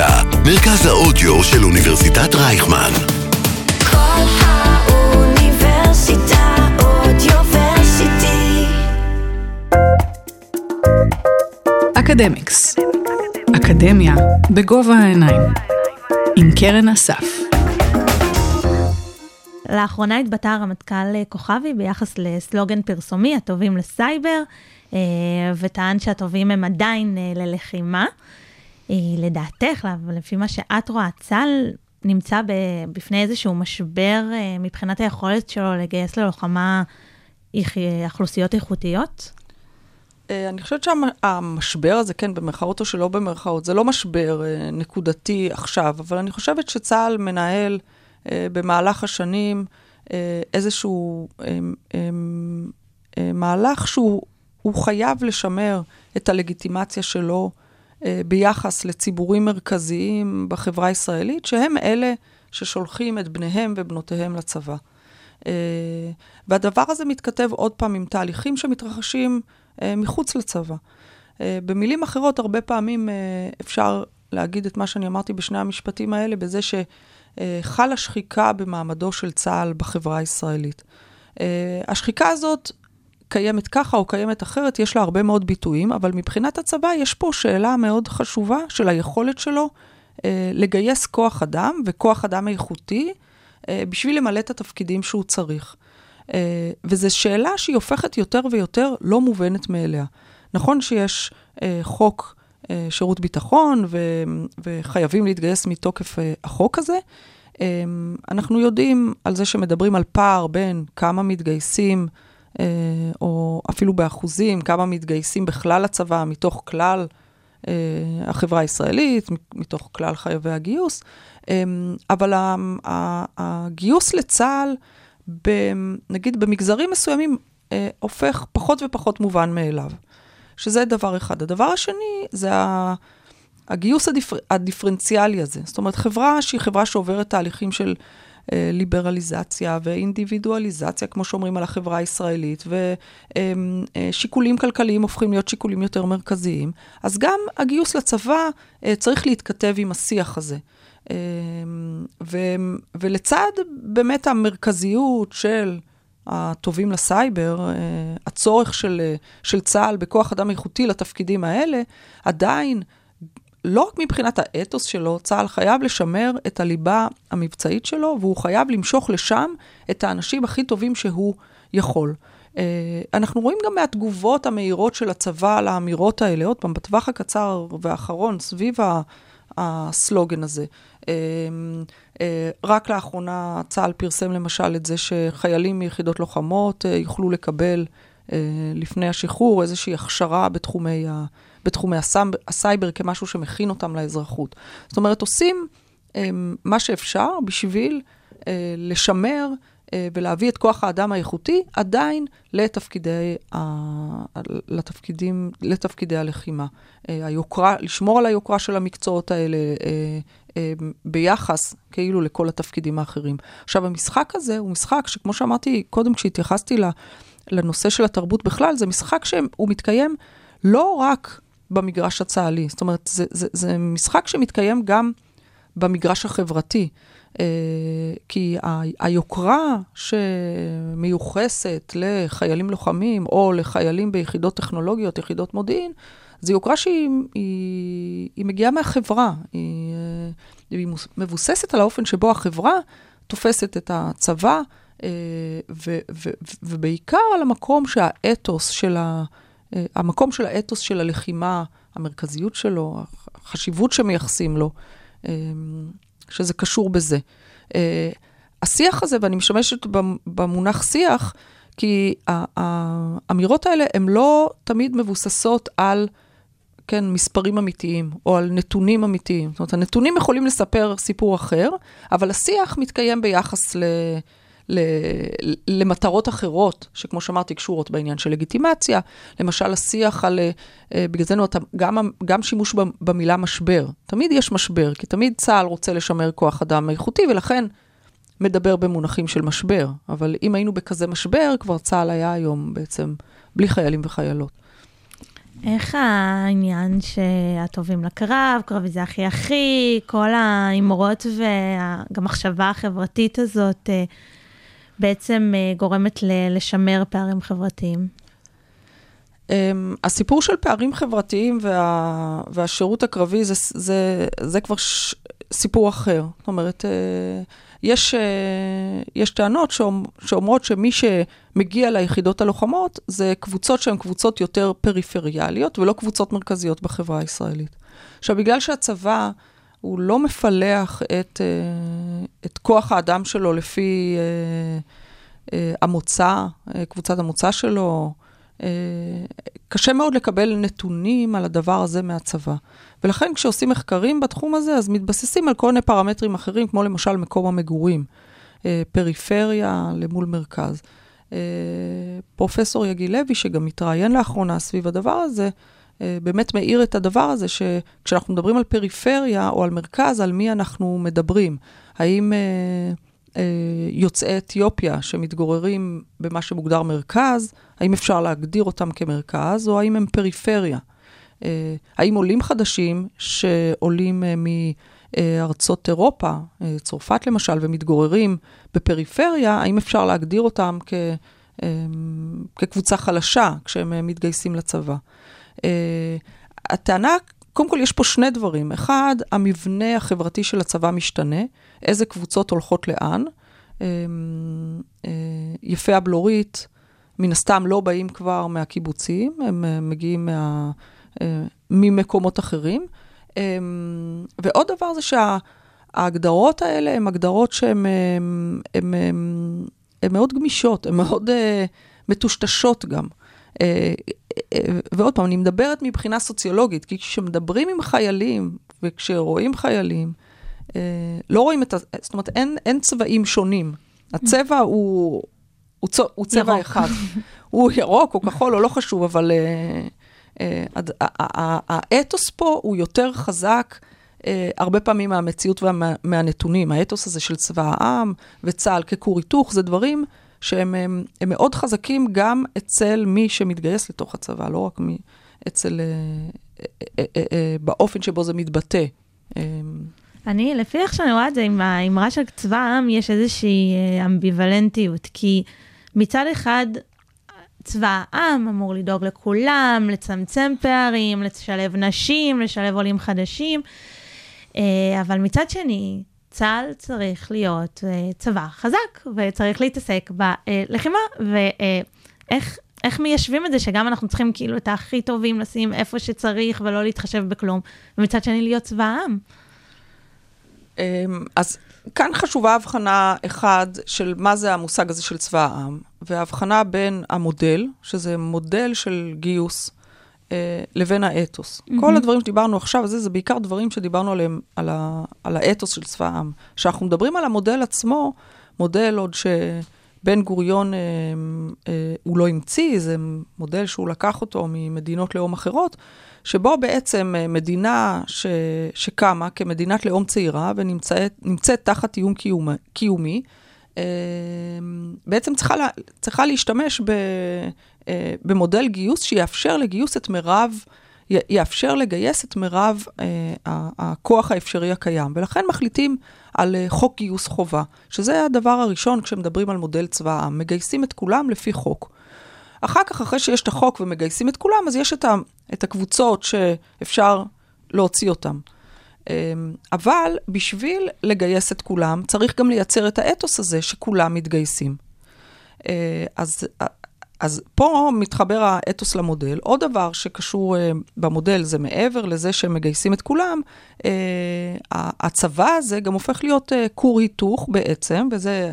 האוניברסיטה, מרכז האודיו של אוניברסיטת רייכמן. כל האוניברסיטה אודיוורסיטי. אקדמיקס. אקדמיה בגובה העיניים. עם קרן אסף. לאחרונה התבטא הרמטכ"ל כוכבי ביחס לסלוגן פרסומי, הטובים לסייבר, אה, וטען שהטובים הם עדיין אה, ללחימה. אה, לדעתך, לפי מה שאת רואה, צה"ל נמצא בפני איזשהו משבר מבחינת היכולת שלו לגייס ללוחמה אוכלוסיות איכותיות? אני חושבת שהמשבר הזה, כן, במרכאות או שלא במרכאות, זה לא משבר נקודתי עכשיו, אבל אני חושבת שצה"ל מנהל במהלך השנים איזשהו מהלך שהוא חייב לשמר את הלגיטימציה שלו אה, ביחס לציבורים מרכזיים בחברה הישראלית, שהם אלה ששולחים את בניהם ובנותיהם לצבא. אה, והדבר הזה מתכתב עוד פעם עם תהליכים שמתרחשים אה, מחוץ לצבא. במילים אחרות, הרבה פעמים אפשר להגיד את מה שאני אמרתי בשני המשפטים האלה, בזה שחלה שחיקה במעמדו של צה"ל בחברה הישראלית. השחיקה הזאת קיימת ככה או קיימת אחרת, יש לה הרבה מאוד ביטויים, אבל מבחינת הצבא יש פה שאלה מאוד חשובה של היכולת שלו אה, לגייס כוח אדם וכוח אדם איכותי אה, בשביל למלא את התפקידים שהוא צריך. אה, וזו שאלה שהיא הופכת יותר ויותר לא מובנת מאליה. נכון שיש אה, חוק אה, שירות ביטחון ו, וחייבים להתגייס מתוקף אה, החוק הזה, אה, אנחנו יודעים על זה שמדברים על פער בין כמה מתגייסים, או אפילו באחוזים, כמה מתגייסים בכלל לצבא מתוך כלל אה, החברה הישראלית, מתוך כלל חייבי הגיוס. אה, אבל הגיוס לצה"ל, נגיד במגזרים מסוימים, הופך פחות ופחות מובן מאליו, שזה דבר אחד. הדבר השני זה הגיוס הדיפר, הדיפרנציאלי הזה. זאת אומרת, חברה שהיא חברה שעוברת תהליכים של ליברליזציה ואינדיבידואליזציה, כמו שאומרים על החברה הישראלית, ושיקולים כלכליים הופכים להיות שיקולים יותר מרכזיים. אז גם הגיוס לצבא אה, צריך להתכתב עם השיח הזה. ו, ולצד באמת המרכזיות של הטובים לסייבר, אה, הצורך של, של צה"ל בכוח אדם איכותי לתפקידים האלה, עדיין לא רק מבחינת האתוס שלו, צה"ל חייב לשמר את הליבה המבצעית שלו, והוא חייב למשוך לשם את האנשים הכי טובים שהוא יכול. Uh, אנחנו רואים גם מהתגובות המהירות של הצבא על האמירות האלה, עוד פעם, בטווח הקצר והאחרון, סביב הסלוגן הזה. Uh, uh, רק לאחרונה צה"ל פרסם למשל את זה שחיילים מיחידות לוחמות יוכלו לקבל לפני השחרור איזושהי הכשרה בתחומי ה... בתחומי הסייבר כמשהו שמכין אותם לאזרחות. זאת אומרת, עושים אה, מה שאפשר בשביל אה, לשמר אה, ולהביא את כוח האדם האיכותי עדיין לתפקידי, ה... לתפקידים, לתפקידי הלחימה. אה, היוקרה, לשמור על היוקרה של המקצועות האלה אה, אה, ביחס כאילו לכל התפקידים האחרים. עכשיו, המשחק הזה הוא משחק שכמו שאמרתי קודם כשהתייחסתי לנושא של התרבות בכלל, זה משחק שהוא מתקיים לא רק במגרש הצה"לי. זאת אומרת, זה, זה, זה משחק שמתקיים גם במגרש החברתי. Uh, כי היוקרה שמיוחסת לחיילים לוחמים, או לחיילים ביחידות טכנולוגיות, יחידות מודיעין, זו יוקרה שהיא היא, היא מגיעה מהחברה. היא, אה, היא מבוססת על האופן שבו החברה תופסת את הצבא, uh, ו, ו, ו, ובעיקר על המקום שהאתוס של ה... אה, המקום של האתוס של הלחימה, המרכזיות שלו, החשיבות שמייחסים לו, אה, שזה קשור בזה. אה, השיח הזה, ואני משמשת במונח שיח, כי האמירות האלה הן לא תמיד מבוססות על, כן, מספרים אמיתיים, או על נתונים אמיתיים. זאת אומרת, הנתונים יכולים לספר סיפור אחר, אבל השיח מתקיים ביחס ל... למטרות אחרות, שכמו שאמרתי, קשורות בעניין של לגיטימציה. למשל, השיח על, אה, בגלל זה גם, גם שימוש במילה משבר. תמיד יש משבר, כי תמיד צה"ל רוצה לשמר כוח אדם איכותי, ולכן מדבר במונחים של משבר. אבל אם היינו בכזה משבר, כבר צה"ל היה היום בעצם בלי חיילים וחיילות. איך העניין שהטובים לקרב, קרבי זה הכי הכי, כל האמרות וגם המחשבה החברתית הזאת אה, בעצם אה, גורמת לשמר פערים חברתיים? Um, הסיפור של פערים חברתיים וה, והשירות הקרבי זה, זה, זה כבר ש, סיפור אחר. זאת אומרת, uh, יש, uh, יש טענות שאומ, שאומרות שמי שמגיע ליחידות הלוחמות זה קבוצות שהן קבוצות יותר פריפריאליות ולא קבוצות מרכזיות בחברה הישראלית. עכשיו, בגלל שהצבא הוא לא מפלח את, את כוח האדם שלו לפי uh, uh, המוצא, uh, קבוצת המוצא שלו, אה, קשה מאוד לקבל נתונים על הדבר הזה מהצבא. ולכן כשעושים מחקרים בתחום הזה, אז מתבססים על כל מיני פרמטרים אחרים, כמו למשל מקום המגורים, אה, פריפריה למול מרכז. אה, פרופסור יגיל לוי, שגם מתראיין לאחרונה סביב הדבר הזה, באמת מאיר את הדבר הזה, שכשאנחנו מדברים על פריפריה או על מרכז, על מי אנחנו מדברים? האם... אה, יוצאי אתיופיה שמתגוררים במה שמוגדר מרכז, האם אפשר להגדיר אותם כמרכז, או האם הם פריפריה? אה, האם עולים חדשים שעולים אה, מארצות אירופה, צרפת למשל, ומתגוררים בפריפריה, האם אפשר להגדיר אותם כ, כקבוצה חלשה כשהם מתגייסים לצבא? הטענה, קודם כל יש פה שני דברים. אחד, המבנה החברתי של הצבא משתנה. איזה קבוצות הולכות לאן. אמ, אה, יפי הבלורית, מן הסתם לא באים כבר מהקיבוצים, הם אה, מגיעים מה, אה, ממקומות אחרים. ועוד דבר זה שההגדרות האלה הן הגדרות שהן מאוד גמישות, הן מאוד מטושטשות גם. ועוד פעם, אני מדברת מבחינה סוציולוגית, כי כשמדברים עם חיילים וכשרואים חיילים, אה, לא רואים את ה... זאת אומרת, אין, אין צבעים שונים. הצבע הוא, הוא, צ, הוא צבע ירוק. אחד. הוא ירוק או כחול או לא חשוב, אבל האתוס פה הוא יותר חזק. uh, הרבה פעמים מהמציאות ומהנתונים. האתוס הזה של צבא העם וצה"ל ככור היתוך, זה דברים שהם הם, הם מאוד חזקים גם אצל מי שמתגייס לתוך הצבא, לא רק מי, אצל, uh, uh, uh, באופן שבו זה מתבטא. Uh, אני, לפי איך שאני רואה את זה, עם האמרה של צבא העם, יש איזושהי אה, אמביוולנטיות, כי מצד אחד, צבא העם אמור לדאוג לכולם, לצמצם פערים, לשלב נשים, לשלב עולים חדשים, אה, אבל מצד שני, צה"ל צריך להיות אה, צבא חזק, וצריך להתעסק בלחימה, ואיך... איך מיישבים את זה שגם אנחנו צריכים כאילו את הכי טובים לשים איפה שצריך ולא להתחשב בכלום, ומצד שני להיות צבא העם. אמ, אז כאן חשובה הבחנה אחד של מה זה המושג הזה של צבא העם, וההבחנה בין המודל, שזה מודל של גיוס, לבין האתוס. Mm-hmm. כל הדברים שדיברנו עכשיו, זה, זה בעיקר דברים שדיברנו עליהם, על, ה, על האתוס של צבא העם. כשאנחנו מדברים על המודל עצמו, מודל עוד שבן גוריון אה, אה, הוא לא המציא, זה מודל שהוא לקח אותו ממדינות לאום אחרות, שבו בעצם אה, מדינה ש, שקמה כמדינת לאום צעירה ונמצאת תחת איום קיומ, קיומי, אה, בעצם צריכה, לה, צריכה להשתמש ב, אה, במודל גיוס שיאפשר לגיוס את מירב, יאפשר לגייס את מירב הכוח האפשרי הקיים. ולכן מחליטים על חוק גיוס חובה, שזה הדבר הראשון כשמדברים על מודל צבא העם. מגייסים את כולם לפי חוק. אחר כך, אחרי שיש את החוק ומגייסים את כולם, אז יש את, ה, את הקבוצות שאפשר להוציא אותן. אמ, אבל בשביל לגייס את כולם, צריך גם לייצר את האתוס הזה שכולם מתגייסים. אה, אז, אז פה מתחבר האתוס למודל. עוד דבר שקשור אה, במודל זה מעבר לזה שהם מגייסים את כולם, אה, הצבא הזה גם הופך להיות כור היתוך בעצם, וזה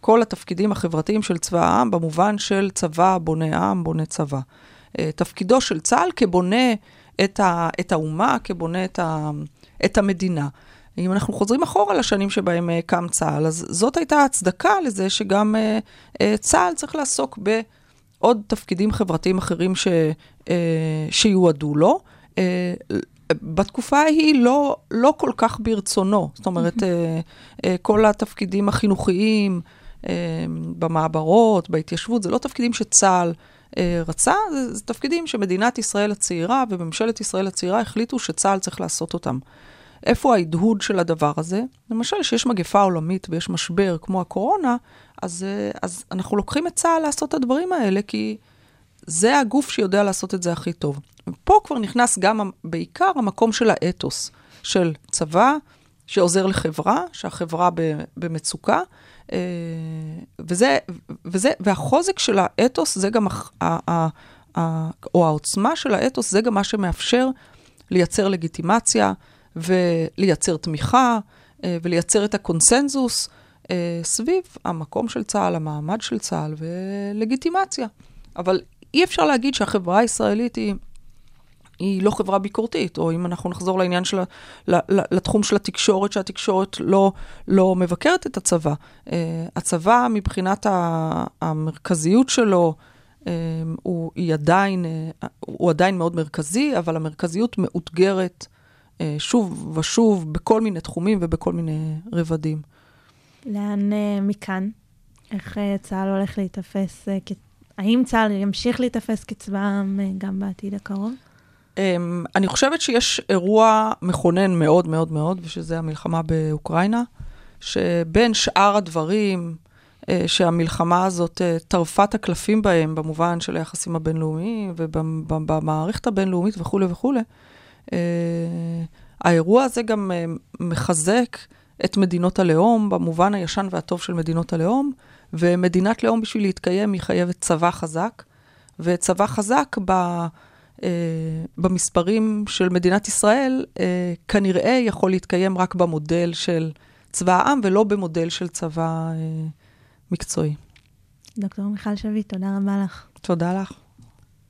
כל התפקידים החברתיים של צבא העם, במובן של צבא בונה עם, בונה צבא. אה, תפקידו של צה"ל כבונה את, ה, את האומה, כבונה את, ה, את המדינה. אם אנחנו חוזרים אחורה לשנים שבהם אה, קם צה"ל, אז זאת הייתה הצדקה לזה שגם uh, uh, צה"ל צריך לעסוק בעוד תפקידים חברתיים אחרים ש, uh, שיועדו לו. Uh, בתקופה ההיא לא, לא כל כך ברצונו. זאת אומרת, uh, uh, כל התפקידים החינוכיים, אמ, במעברות, בהתיישבות, זה לא תפקידים שצה"ל אה, רצה, זה, זה תפקידים שמדינת ישראל הצעירה וממשלת ישראל הצעירה החליטו שצה"ל צריך לעשות אותם. איפה ההדהוד של הדבר הזה? למשל, כשיש מגפה עולמית ויש משבר כמו הקורונה, אז, אה, אז אנחנו לוקחים את צה"ל לעשות את הדברים האלה, כי זה הגוף שיודע לעשות את זה הכי טוב. פה כבר נכנס גם בעיקר המקום של האתוס, של צבא שעוזר לחברה, שהחברה במצוקה, אה, וזה, וזה, והחוזק של האתוס זה גם, או העוצמה של האתוס זה גם מה שמאפשר לייצר לגיטימציה ולייצר תמיכה אה, ולייצר את הקונסנזוס אה, סביב המקום של צה"ל, המעמד של צה"ל ולגיטימציה. אבל אי אפשר להגיד שהחברה הישראלית היא... היא לא חברה ביקורתית, או אם אנחנו נחזור לעניין של, לתחום של התקשורת, שהתקשורת לא, לא מבקרת את הצבא. Uh, הצבא, מבחינת המרכזיות שלו, הוא, עדיין, הוא עדיין מאוד מרכזי, אבל המרכזיות מאותגרת שוב ושוב בכל מיני תחומים ובכל מיני רבדים. לאן uh, מכאן? איך uh, צה"ל הולך להיתפס? האם צה"ל ימשיך להיתפס כצבא העם גם בעתיד הקרוב? Um, אני חושבת שיש אירוע מכונן מאוד מאוד מאוד, ושזה המלחמה באוקראינה, שבין שאר הדברים שהמלחמה הזאת טרפה את הקלפים בהם, במובן של היחסים הבינלאומיים ובמערכת הבינלאומית וכולי וכולי, האירוע הזה גם uh, מחזק את מדינות הלאום, במובן הישן והטוב של מדינות הלאום, ומדינת לאום בשביל להתקיים היא חייבת צבא חזק, וצבא חזק ב... אה, במספרים של מדינת ישראל, אה, כנראה יכול להתקיים רק במודל של צבא העם, ולא במודל של צבא אה, מקצועי. דוקטור מיכל שביט, תודה רבה לך. תודה לך.